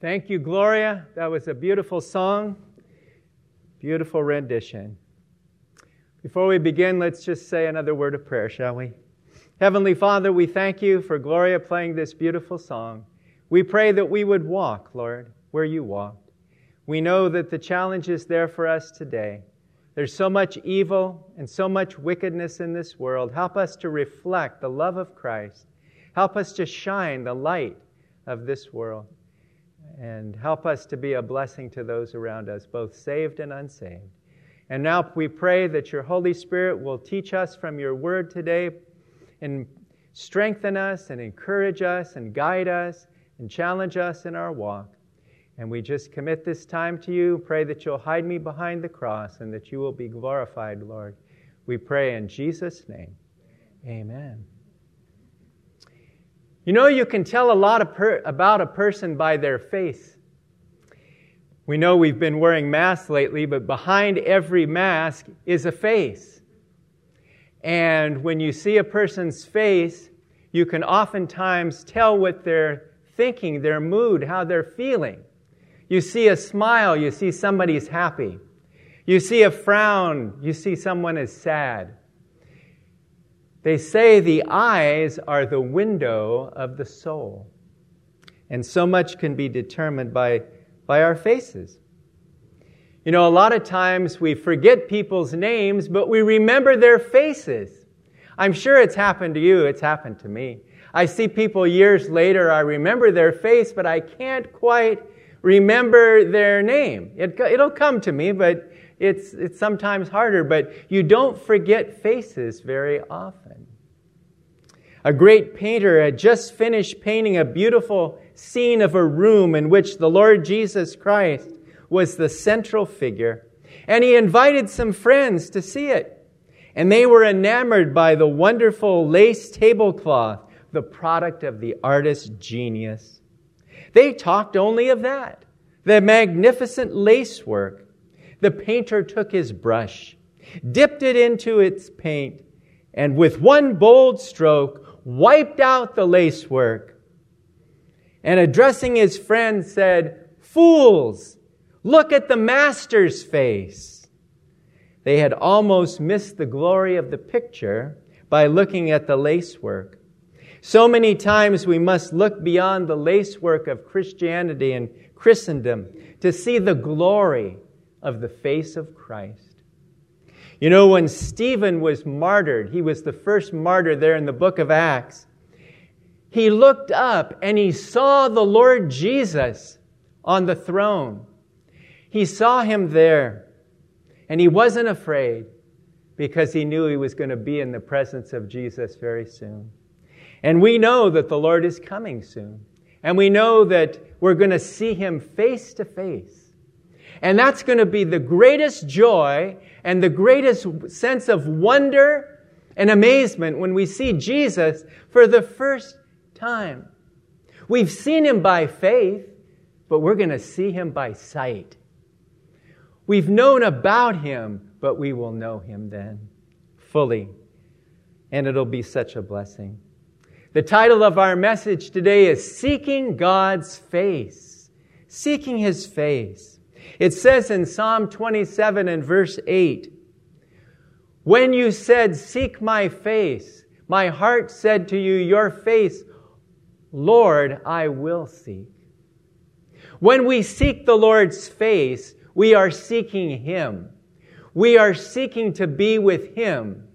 Thank you, Gloria. That was a beautiful song, beautiful rendition. Before we begin, let's just say another word of prayer, shall we? Heavenly Father, we thank you for Gloria playing this beautiful song. We pray that we would walk, Lord, where you walked. We know that the challenge is there for us today. There's so much evil and so much wickedness in this world. Help us to reflect the love of Christ. Help us to shine the light of this world and help us to be a blessing to those around us, both saved and unsaved. And now we pray that your Holy Spirit will teach us from your word today and strengthen us and encourage us and guide us and challenge us in our walk. And we just commit this time to you. Pray that you'll hide me behind the cross and that you will be glorified, Lord. We pray in Jesus' name. Amen. You know, you can tell a lot per- about a person by their face. We know we've been wearing masks lately, but behind every mask is a face. And when you see a person's face, you can oftentimes tell what they're thinking, their mood, how they're feeling. You see a smile, you see somebody's happy. You see a frown, you see someone is sad. They say the eyes are the window of the soul. And so much can be determined by, by our faces. You know, a lot of times we forget people's names, but we remember their faces. I'm sure it's happened to you, it's happened to me. I see people years later, I remember their face, but I can't quite remember their name. It, it'll come to me, but it's, it's sometimes harder, but you don't forget faces very often. A great painter had just finished painting a beautiful scene of a room in which the Lord Jesus Christ was the central figure, and he invited some friends to see it. And they were enamored by the wonderful lace tablecloth, the product of the artist's genius. They talked only of that, the magnificent lacework, the painter took his brush, dipped it into its paint, and with one bold stroke wiped out the lacework. And addressing his friend said, Fools, look at the master's face. They had almost missed the glory of the picture by looking at the lacework. So many times we must look beyond the lacework of Christianity and Christendom to see the glory of the face of Christ. You know, when Stephen was martyred, he was the first martyr there in the book of Acts. He looked up and he saw the Lord Jesus on the throne. He saw him there and he wasn't afraid because he knew he was going to be in the presence of Jesus very soon. And we know that the Lord is coming soon. And we know that we're going to see him face to face. And that's going to be the greatest joy and the greatest sense of wonder and amazement when we see Jesus for the first time. We've seen him by faith, but we're going to see him by sight. We've known about him, but we will know him then fully. And it'll be such a blessing. The title of our message today is Seeking God's Face. Seeking His Face. It says in Psalm 27 and verse 8, When you said, Seek my face, my heart said to you, Your face, Lord, I will seek. When we seek the Lord's face, we are seeking Him. We are seeking to be with Him,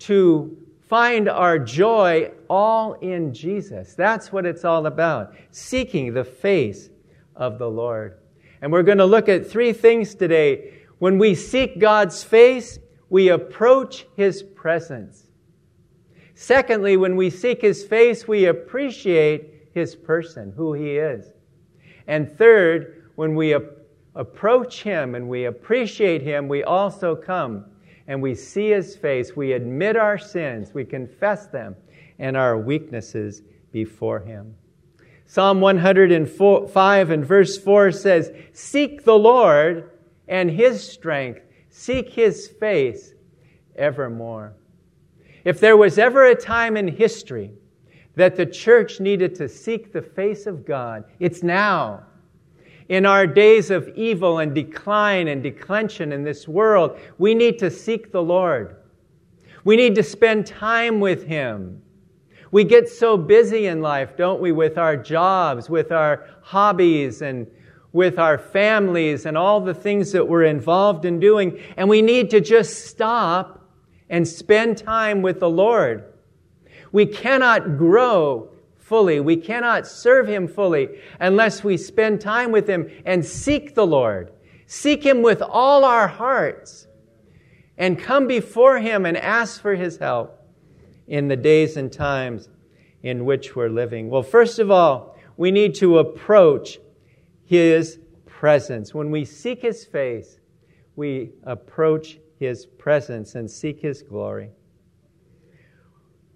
to find our joy all in Jesus. That's what it's all about, seeking the face of the Lord. And we're going to look at three things today. When we seek God's face, we approach His presence. Secondly, when we seek His face, we appreciate His person, who He is. And third, when we approach Him and we appreciate Him, we also come and we see His face. We admit our sins, we confess them and our weaknesses before Him. Psalm 105 and verse 4 says, Seek the Lord and his strength, seek his face evermore. If there was ever a time in history that the church needed to seek the face of God, it's now. In our days of evil and decline and declension in this world, we need to seek the Lord. We need to spend time with Him. We get so busy in life, don't we, with our jobs, with our hobbies, and with our families, and all the things that we're involved in doing. And we need to just stop and spend time with the Lord. We cannot grow fully. We cannot serve Him fully unless we spend time with Him and seek the Lord. Seek Him with all our hearts and come before Him and ask for His help in the days and times in which we're living. Well, first of all, we need to approach His presence. When we seek His face, we approach His presence and seek His glory.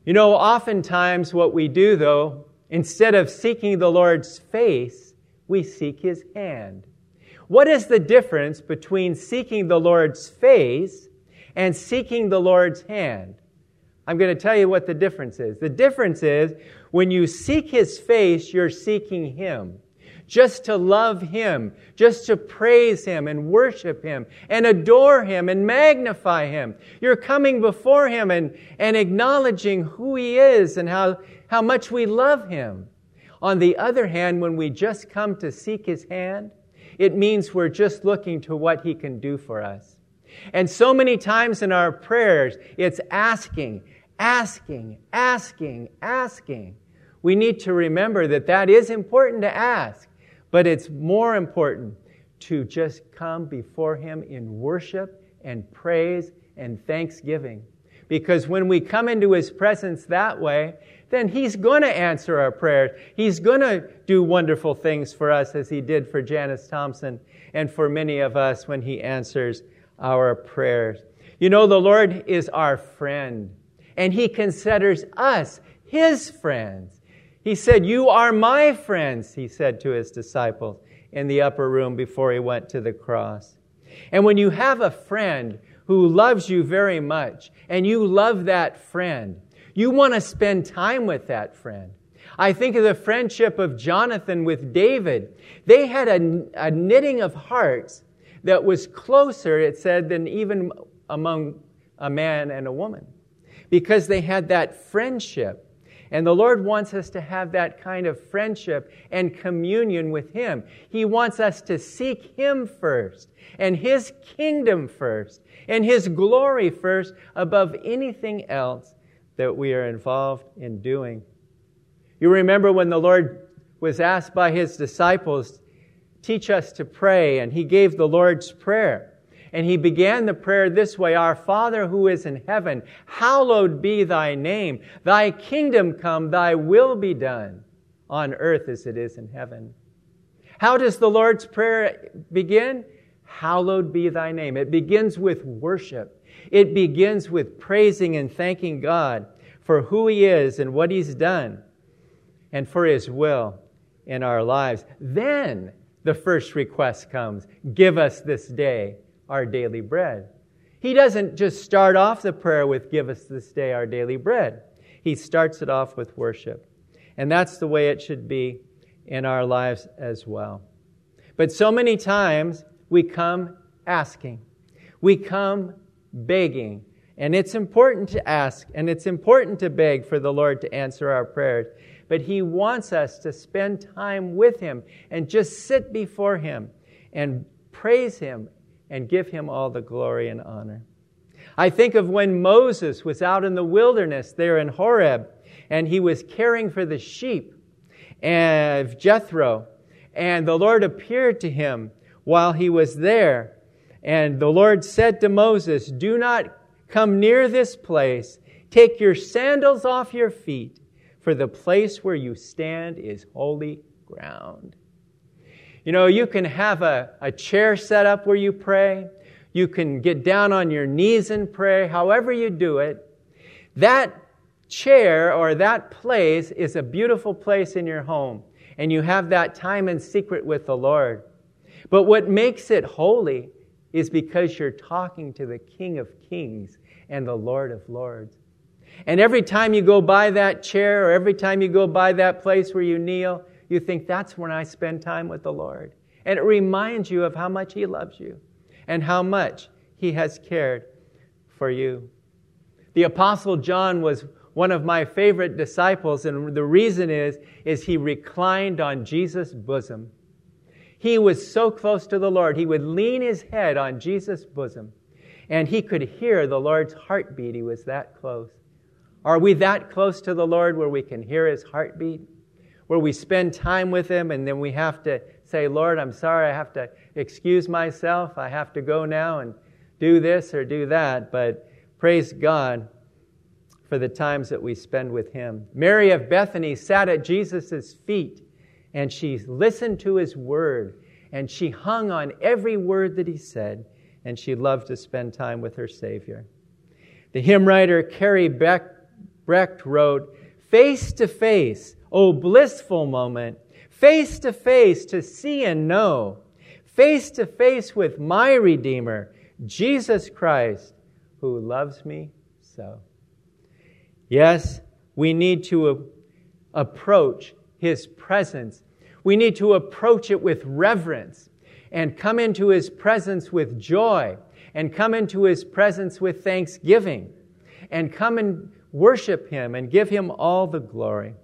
You know, oftentimes what we do, though, instead of seeking the Lord's face, we seek His hand. What is the difference between seeking the Lord's face and seeking the Lord's hand? I'm going to tell you what the difference is. The difference is when you seek His face, you're seeking Him just to love Him, just to praise Him and worship Him and adore Him and magnify Him. You're coming before Him and, and acknowledging who He is and how, how much we love Him. On the other hand, when we just come to seek His hand, it means we're just looking to what He can do for us. And so many times in our prayers, it's asking, asking, asking, asking. We need to remember that that is important to ask. But it's more important to just come before Him in worship and praise and thanksgiving. Because when we come into His presence that way, then He's going to answer our prayers. He's going to do wonderful things for us as He did for Janice Thompson and for many of us when He answers our prayers. You know, the Lord is our friend, and He considers us His friends. He said, You are my friends, he said to his disciples in the upper room before he went to the cross. And when you have a friend who loves you very much and you love that friend, you want to spend time with that friend. I think of the friendship of Jonathan with David. They had a, a knitting of hearts that was closer, it said, than even among a man and a woman because they had that friendship. And the Lord wants us to have that kind of friendship and communion with Him. He wants us to seek Him first and His kingdom first and His glory first above anything else that we are involved in doing. You remember when the Lord was asked by His disciples, teach us to pray, and He gave the Lord's Prayer. And he began the prayer this way Our Father who is in heaven, hallowed be thy name. Thy kingdom come, thy will be done on earth as it is in heaven. How does the Lord's Prayer begin? Hallowed be thy name. It begins with worship. It begins with praising and thanking God for who he is and what he's done and for his will in our lives. Then the first request comes Give us this day our daily bread. He doesn't just start off the prayer with, Give us this day our daily bread. He starts it off with worship. And that's the way it should be in our lives as well. But so many times we come asking, we come begging. And it's important to ask and it's important to beg for the Lord to answer our prayers. But He wants us to spend time with Him and just sit before Him and praise Him and give him all the glory and honor. I think of when Moses was out in the wilderness there in Horeb and he was caring for the sheep of Jethro. And the Lord appeared to him while he was there. And the Lord said to Moses, Do not come near this place. Take your sandals off your feet, for the place where you stand is holy ground. You know, you can have a, a chair set up where you pray. You can get down on your knees and pray, however you do it. That chair or that place is a beautiful place in your home, and you have that time in secret with the Lord. But what makes it holy is because you're talking to the King of Kings and the Lord of Lords. And every time you go by that chair or every time you go by that place where you kneel, you think that's when I spend time with the Lord. And it reminds you of how much He loves you and how much He has cared for you. The Apostle John was one of my favorite disciples, and the reason is, is he reclined on Jesus' bosom. He was so close to the Lord, he would lean his head on Jesus' bosom, and he could hear the Lord's heartbeat. He was that close. Are we that close to the Lord where we can hear his heartbeat? Where we spend time with him and then we have to say, Lord, I'm sorry, I have to excuse myself. I have to go now and do this or do that. But praise God for the times that we spend with him. Mary of Bethany sat at Jesus' feet and she listened to his word and she hung on every word that he said and she loved to spend time with her Savior. The hymn writer Carrie Breck wrote, Face to face, oh blissful moment, face to face to see and know, face to face with my Redeemer, Jesus Christ, who loves me so. Yes, we need to approach His presence. We need to approach it with reverence and come into His presence with joy and come into His presence with thanksgiving and come and worship Him and give Him all the glory.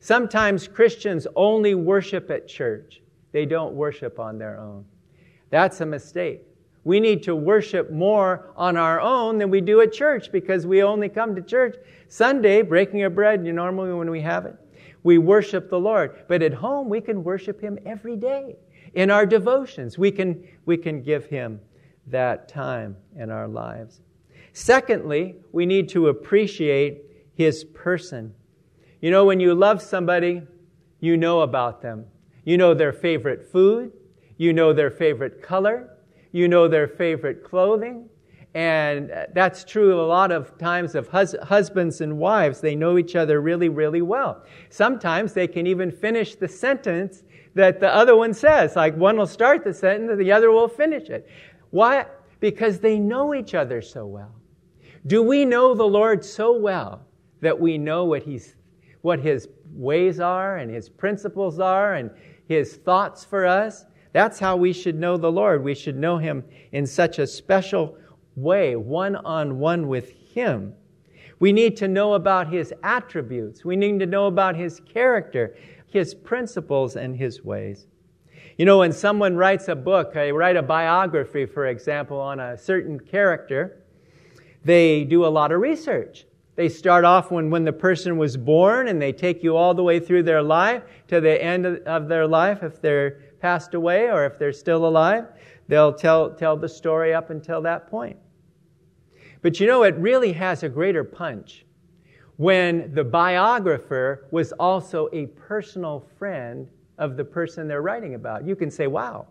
Sometimes Christians only worship at church. They don't worship on their own. That's a mistake. We need to worship more on our own than we do at church because we only come to church Sunday, breaking of bread, you normally when we have it. We worship the Lord. But at home, we can worship Him every day. In our devotions, we can, we can give Him that time in our lives. Secondly, we need to appreciate His person. You know, when you love somebody, you know about them. You know their favorite food. You know their favorite color you know their favorite clothing. And that's true a lot of times of hus- husbands and wives. They know each other really, really well. Sometimes they can even finish the sentence that the other one says. Like one will start the sentence the other will finish it. Why? Because they know each other so well. Do we know the Lord so well that we know what He's, what His ways are and His principles are and His thoughts for us? That's how we should know the Lord. We should know Him in such a special way, one on one with Him. We need to know about His attributes. We need to know about His character, His principles, and His ways. You know, when someone writes a book, they write a biography, for example, on a certain character, they do a lot of research. They start off when, when the person was born and they take you all the way through their life to the end of their life if they're passed away or if they're still alive, they'll tell, tell the story up until that point. But you know, it really has a greater punch when the biographer was also a personal friend of the person they're writing about. You can say, wow,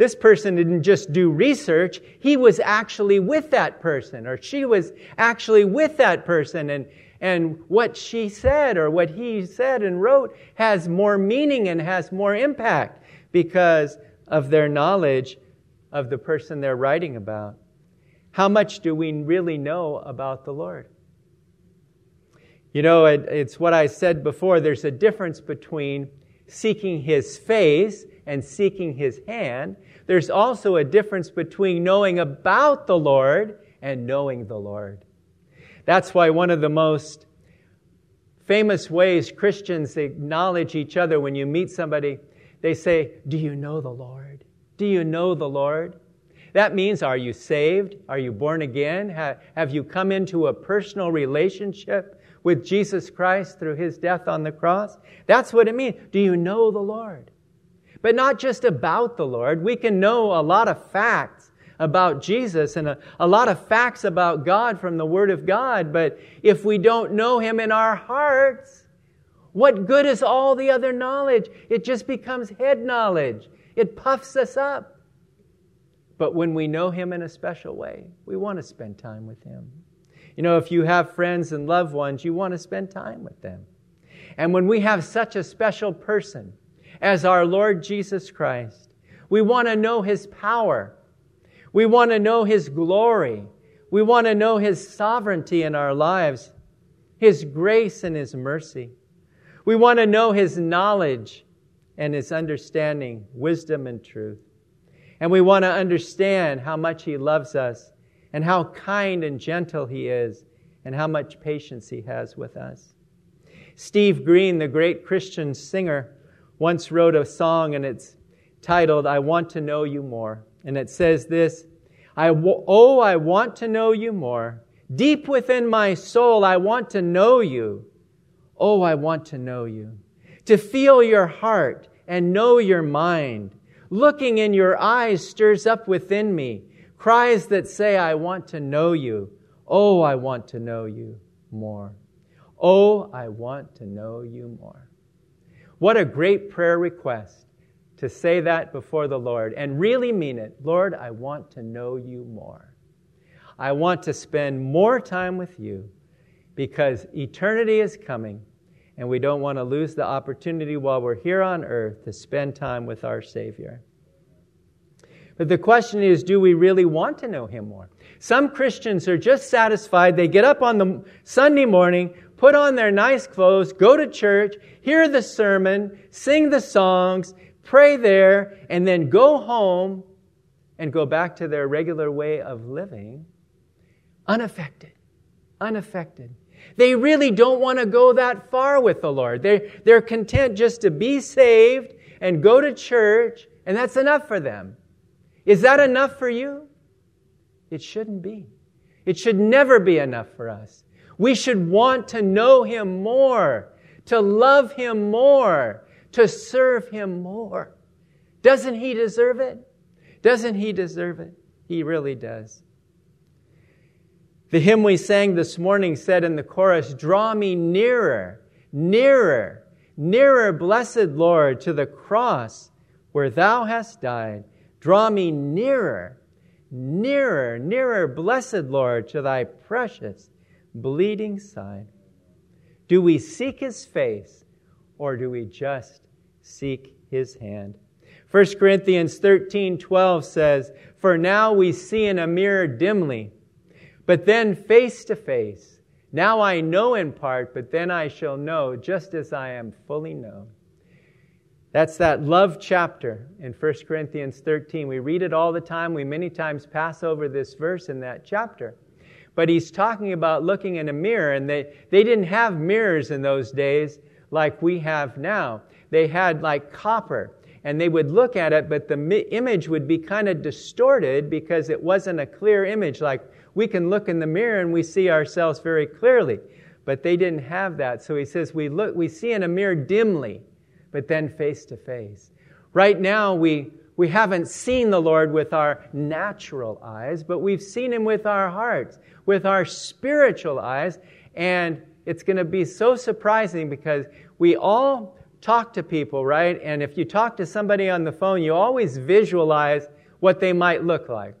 this person didn't just do research, he was actually with that person, or she was actually with that person, and, and what she said or what he said and wrote has more meaning and has more impact because of their knowledge of the person they're writing about. How much do we really know about the Lord? You know, it, it's what I said before. There's a difference between seeking His face and seeking His hand. There's also a difference between knowing about the Lord and knowing the Lord. That's why one of the most famous ways Christians acknowledge each other when you meet somebody they say, Do you know the Lord? Do you know the Lord? That means, are you saved? Are you born again? Have you come into a personal relationship with Jesus Christ through his death on the cross? That's what it means. Do you know the Lord? But not just about the Lord. We can know a lot of facts about Jesus and a, a lot of facts about God from the Word of God, but if we don't know him in our hearts, what good is all the other knowledge? It just becomes head knowledge. It puffs us up. But when we know Him in a special way, we want to spend time with Him. You know, if you have friends and loved ones, you want to spend time with them. And when we have such a special person as our Lord Jesus Christ, we want to know His power. We want to know His glory. We want to know His sovereignty in our lives, His grace and His mercy. We want to know His knowledge and His understanding, wisdom and truth. And we want to understand how much He loves us and how kind and gentle He is and how much patience He has with us. Steve Green, the great Christian singer, once wrote a song and it's titled, I Want to Know You More. And it says this I, Oh, I want to know you more. Deep within my soul, I want to know you. Oh, I want to know you. To feel your heart and know your mind. Looking in your eyes stirs up within me cries that say, I want to know you. Oh, I want to know you more. Oh, I want to know you more. What a great prayer request to say that before the Lord and really mean it. Lord, I want to know you more. I want to spend more time with you because eternity is coming and we don't want to lose the opportunity while we're here on earth to spend time with our Savior. But the question is do we really want to know Him more? Some Christians are just satisfied. They get up on the Sunday morning, put on their nice clothes, go to church, hear the sermon, sing the songs, pray there, and then go home and go back to their regular way of living unaffected. Unaffected. They really don't want to go that far with the Lord. They're, they're content just to be saved and go to church, and that's enough for them. Is that enough for you? It shouldn't be. It should never be enough for us. We should want to know Him more, to love Him more, to serve Him more. Doesn't He deserve it? Doesn't He deserve it? He really does. The hymn we sang this morning said in the chorus, Draw me nearer, nearer, nearer, blessed Lord, to the cross where Thou hast died Draw me nearer, nearer, nearer, blessed Lord, to thy precious bleeding side. Do we seek his face or do we just seek his hand? 1 Corinthians 13 12 says, For now we see in a mirror dimly, but then face to face. Now I know in part, but then I shall know just as I am fully known. That's that love chapter in 1 Corinthians 13. We read it all the time. We many times pass over this verse in that chapter. But he's talking about looking in a mirror, and they, they didn't have mirrors in those days like we have now. They had like copper, and they would look at it, but the mi- image would be kind of distorted because it wasn't a clear image. Like we can look in the mirror and we see ourselves very clearly, but they didn't have that. So he says, we, look, we see in a mirror dimly but then face to face. Right now, we, we haven't seen the Lord with our natural eyes, but we've seen Him with our hearts, with our spiritual eyes. And it's going to be so surprising because we all talk to people, right? And if you talk to somebody on the phone, you always visualize what they might look like.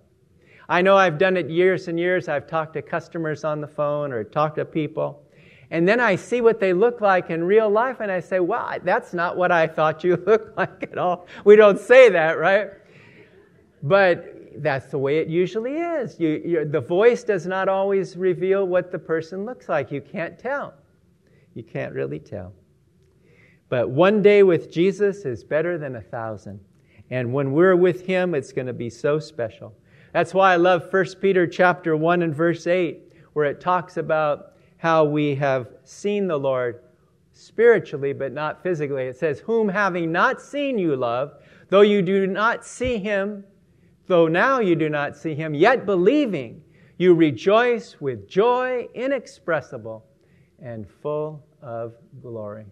I know I've done it years and years. I've talked to customers on the phone or talked to people. And then I see what they look like in real life, and I say, wow, that's not what I thought you looked like at all. We don't say that, right? But that's the way it usually is. You, the voice does not always reveal what the person looks like. You can't tell. You can't really tell. But one day with Jesus is better than a thousand. And when we're with him, it's going to be so special. That's why I love 1 Peter chapter 1 and verse 8, where it talks about how we have seen the Lord spiritually, but not physically. It says, Whom having not seen you love, though you do not see him, though now you do not see him, yet believing, you rejoice with joy inexpressible and full of glory.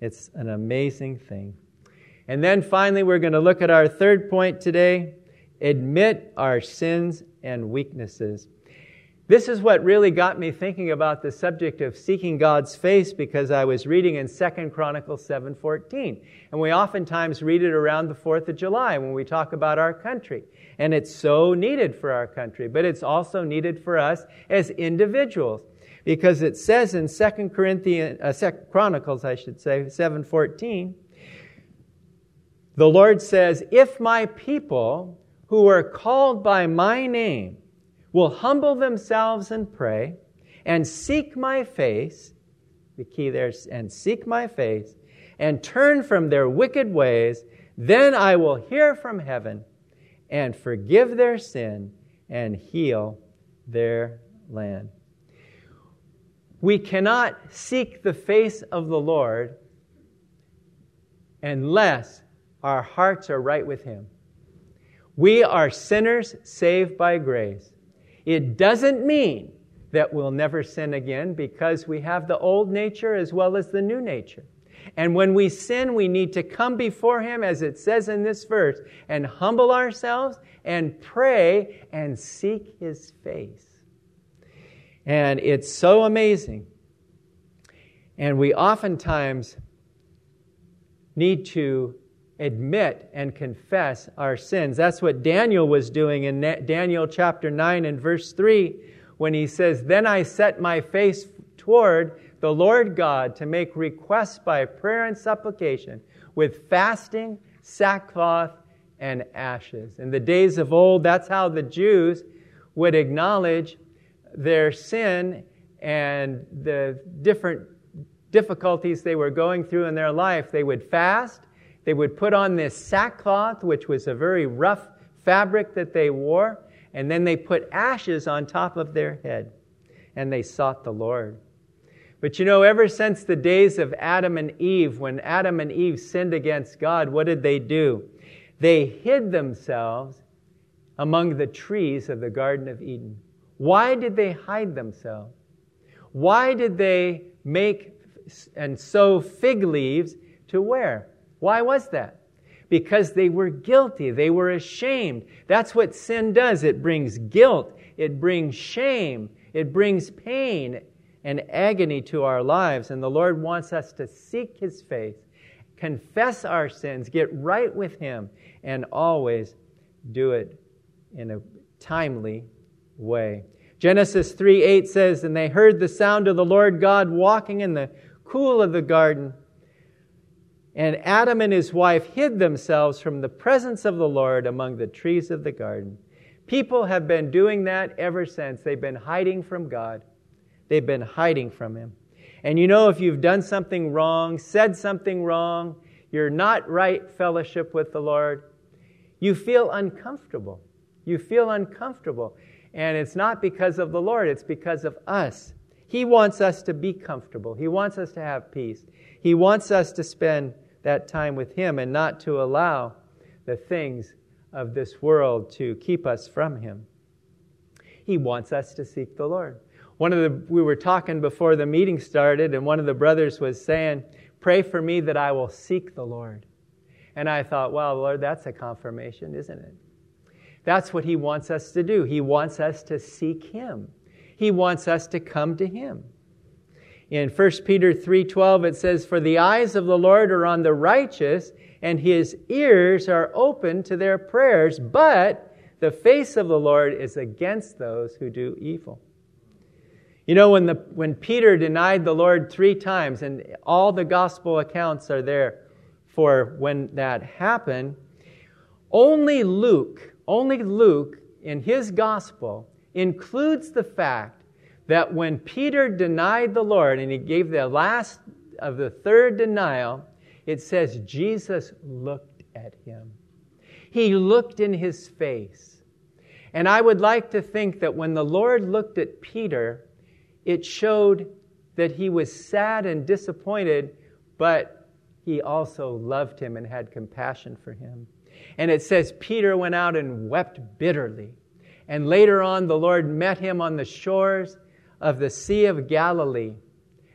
It's an amazing thing. And then finally, we're going to look at our third point today admit our sins and weaknesses. This is what really got me thinking about the subject of seeking God's face because I was reading in 2 Chronicles 7:14. And we oftentimes read it around the 4th of July when we talk about our country. And it's so needed for our country, but it's also needed for us as individuals because it says in 2 Corinthians uh, 2 Chronicles I should say 7:14 the Lord says, "If my people who are called by my name will humble themselves and pray and seek my face, the key there and seek my face, and turn from their wicked ways, then I will hear from heaven and forgive their sin and heal their land. We cannot seek the face of the Lord unless our hearts are right with Him. We are sinners saved by grace. It doesn't mean that we'll never sin again because we have the old nature as well as the new nature. And when we sin, we need to come before Him, as it says in this verse, and humble ourselves and pray and seek His face. And it's so amazing. And we oftentimes need to admit and confess our sins. That's what Daniel was doing in Daniel chapter 9 and verse 3 when he says, Then I set my face toward the Lord God to make requests by prayer and supplication with fasting, sackcloth, and ashes. In the days of old, that's how the Jews would acknowledge their sin and the different difficulties they were going through in their life. They would fast, they would put on this sackcloth, which was a very rough fabric that they wore, and then they put ashes on top of their head, and they sought the Lord. But you know, ever since the days of Adam and Eve, when Adam and Eve sinned against God, what did they do? They hid themselves among the trees of the Garden of Eden. Why did they hide themselves? Why did they make and sew fig leaves to wear? Why was that? Because they were guilty. They were ashamed. That's what sin does. It brings guilt. It brings shame. It brings pain and agony to our lives. And the Lord wants us to seek His face, confess our sins, get right with Him, and always do it in a timely way. Genesis 3 8 says, And they heard the sound of the Lord God walking in the cool of the garden. And Adam and his wife hid themselves from the presence of the Lord among the trees of the garden. People have been doing that ever since. They've been hiding from God. They've been hiding from Him. And you know, if you've done something wrong, said something wrong, you're not right fellowship with the Lord, you feel uncomfortable. You feel uncomfortable. And it's not because of the Lord, it's because of us. He wants us to be comfortable. He wants us to have peace. He wants us to spend that time with Him and not to allow the things of this world to keep us from Him. He wants us to seek the Lord. One of the, we were talking before the meeting started, and one of the brothers was saying, Pray for me that I will seek the Lord. And I thought, well, Lord, that's a confirmation, isn't it? That's what He wants us to do. He wants us to seek Him. He wants us to come to him. In 1 Peter 3:12 it says for the eyes of the Lord are on the righteous and his ears are open to their prayers, but the face of the Lord is against those who do evil. You know when the when Peter denied the Lord 3 times and all the gospel accounts are there for when that happened, only Luke, only Luke in his gospel includes the fact that when Peter denied the Lord and he gave the last of the third denial, it says Jesus looked at him. He looked in his face. And I would like to think that when the Lord looked at Peter, it showed that he was sad and disappointed, but he also loved him and had compassion for him. And it says Peter went out and wept bitterly. And later on, the Lord met him on the shores of the Sea of Galilee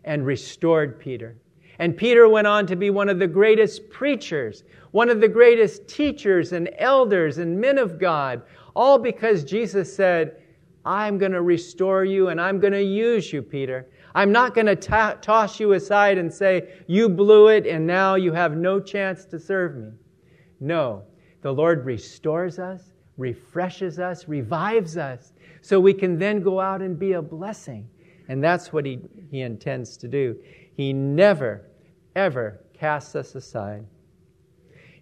and restored Peter. And Peter went on to be one of the greatest preachers, one of the greatest teachers and elders and men of God, all because Jesus said, I'm going to restore you and I'm going to use you, Peter. I'm not going to toss you aside and say, You blew it and now you have no chance to serve me. No, the Lord restores us refreshes us, revives us, so we can then go out and be a blessing. And that's what he, he intends to do. He never, ever casts us aside.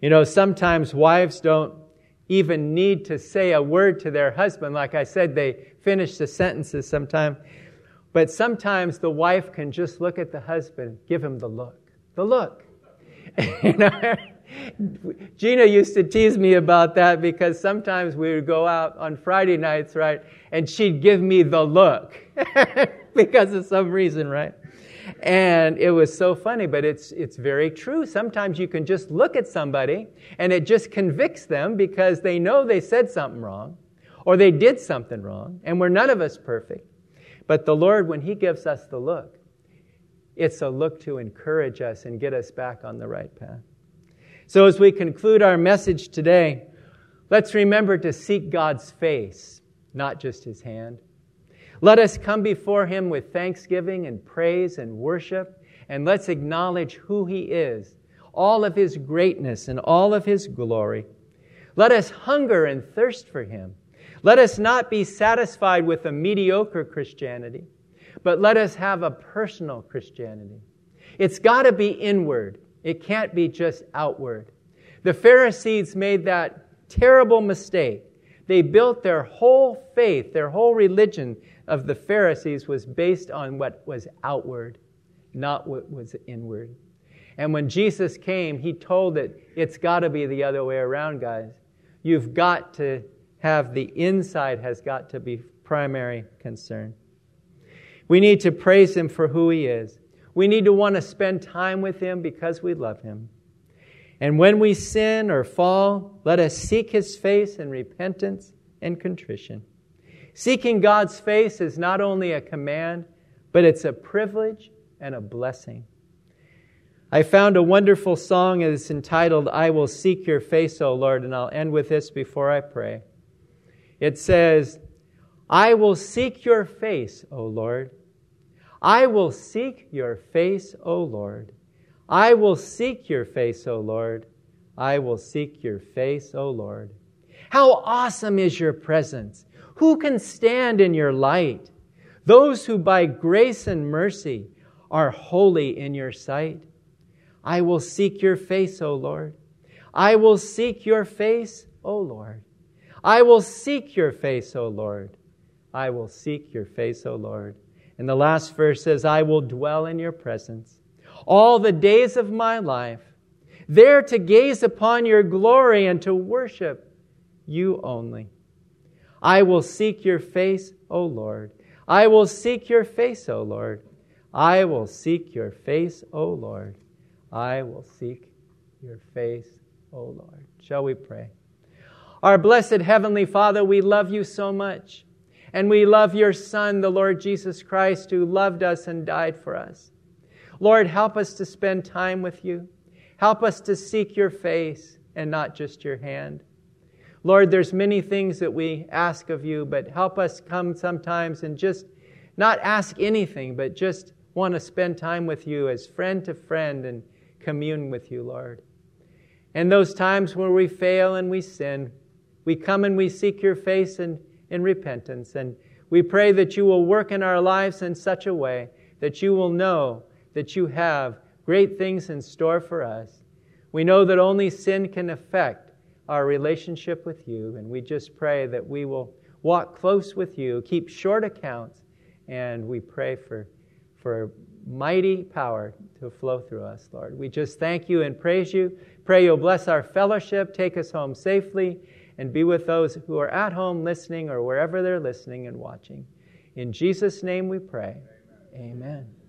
You know, sometimes wives don't even need to say a word to their husband. Like I said, they finish the sentences sometimes. But sometimes the wife can just look at the husband, give him the look. The look. you know, Gina used to tease me about that because sometimes we would go out on Friday nights, right? And she'd give me the look because of some reason, right? And it was so funny, but it's, it's very true. Sometimes you can just look at somebody and it just convicts them because they know they said something wrong or they did something wrong, and we're none of us perfect. But the Lord, when He gives us the look, it's a look to encourage us and get us back on the right path. So, as we conclude our message today, let's remember to seek God's face, not just His hand. Let us come before Him with thanksgiving and praise and worship, and let's acknowledge who He is, all of His greatness and all of His glory. Let us hunger and thirst for Him. Let us not be satisfied with a mediocre Christianity, but let us have a personal Christianity. It's got to be inward. It can't be just outward. The Pharisees made that terrible mistake. They built their whole faith, their whole religion of the Pharisees was based on what was outward, not what was inward. And when Jesus came, he told it, it's got to be the other way around, guys. You've got to have the inside has got to be primary concern. We need to praise him for who he is. We need to want to spend time with Him because we love Him. And when we sin or fall, let us seek His face in repentance and contrition. Seeking God's face is not only a command, but it's a privilege and a blessing. I found a wonderful song that's entitled, I Will Seek Your Face, O Lord, and I'll end with this before I pray. It says, I will seek your face, O Lord I will seek your face, O Lord. I will seek your face, O Lord. I will seek your face, O Lord. How awesome is your presence! Who can stand in your light? Those who by grace and mercy are holy in your sight. I will seek your face, O Lord. I will seek your face, O Lord. I will seek your face, O Lord. I will seek your face, O Lord. And the last verse says, I will dwell in your presence all the days of my life, there to gaze upon your glory and to worship you only. I will seek your face, O Lord. I will seek your face, O Lord. I will seek your face, O Lord. I will seek your face, O Lord. Shall we pray? Our blessed Heavenly Father, we love you so much. And we love your Son, the Lord Jesus Christ, who loved us and died for us. Lord, help us to spend time with you. Help us to seek your face and not just your hand. Lord, there's many things that we ask of you, but help us come sometimes and just not ask anything, but just want to spend time with you as friend to friend and commune with you, Lord. And those times where we fail and we sin, we come and we seek your face and in repentance. And we pray that you will work in our lives in such a way that you will know that you have great things in store for us. We know that only sin can affect our relationship with you, and we just pray that we will walk close with you, keep short accounts, and we pray for, for mighty power to flow through us, Lord. We just thank you and praise you. Pray you'll bless our fellowship, take us home safely and be with those who are at home listening or wherever they're listening and watching. In Jesus' name we pray. Amen. Amen.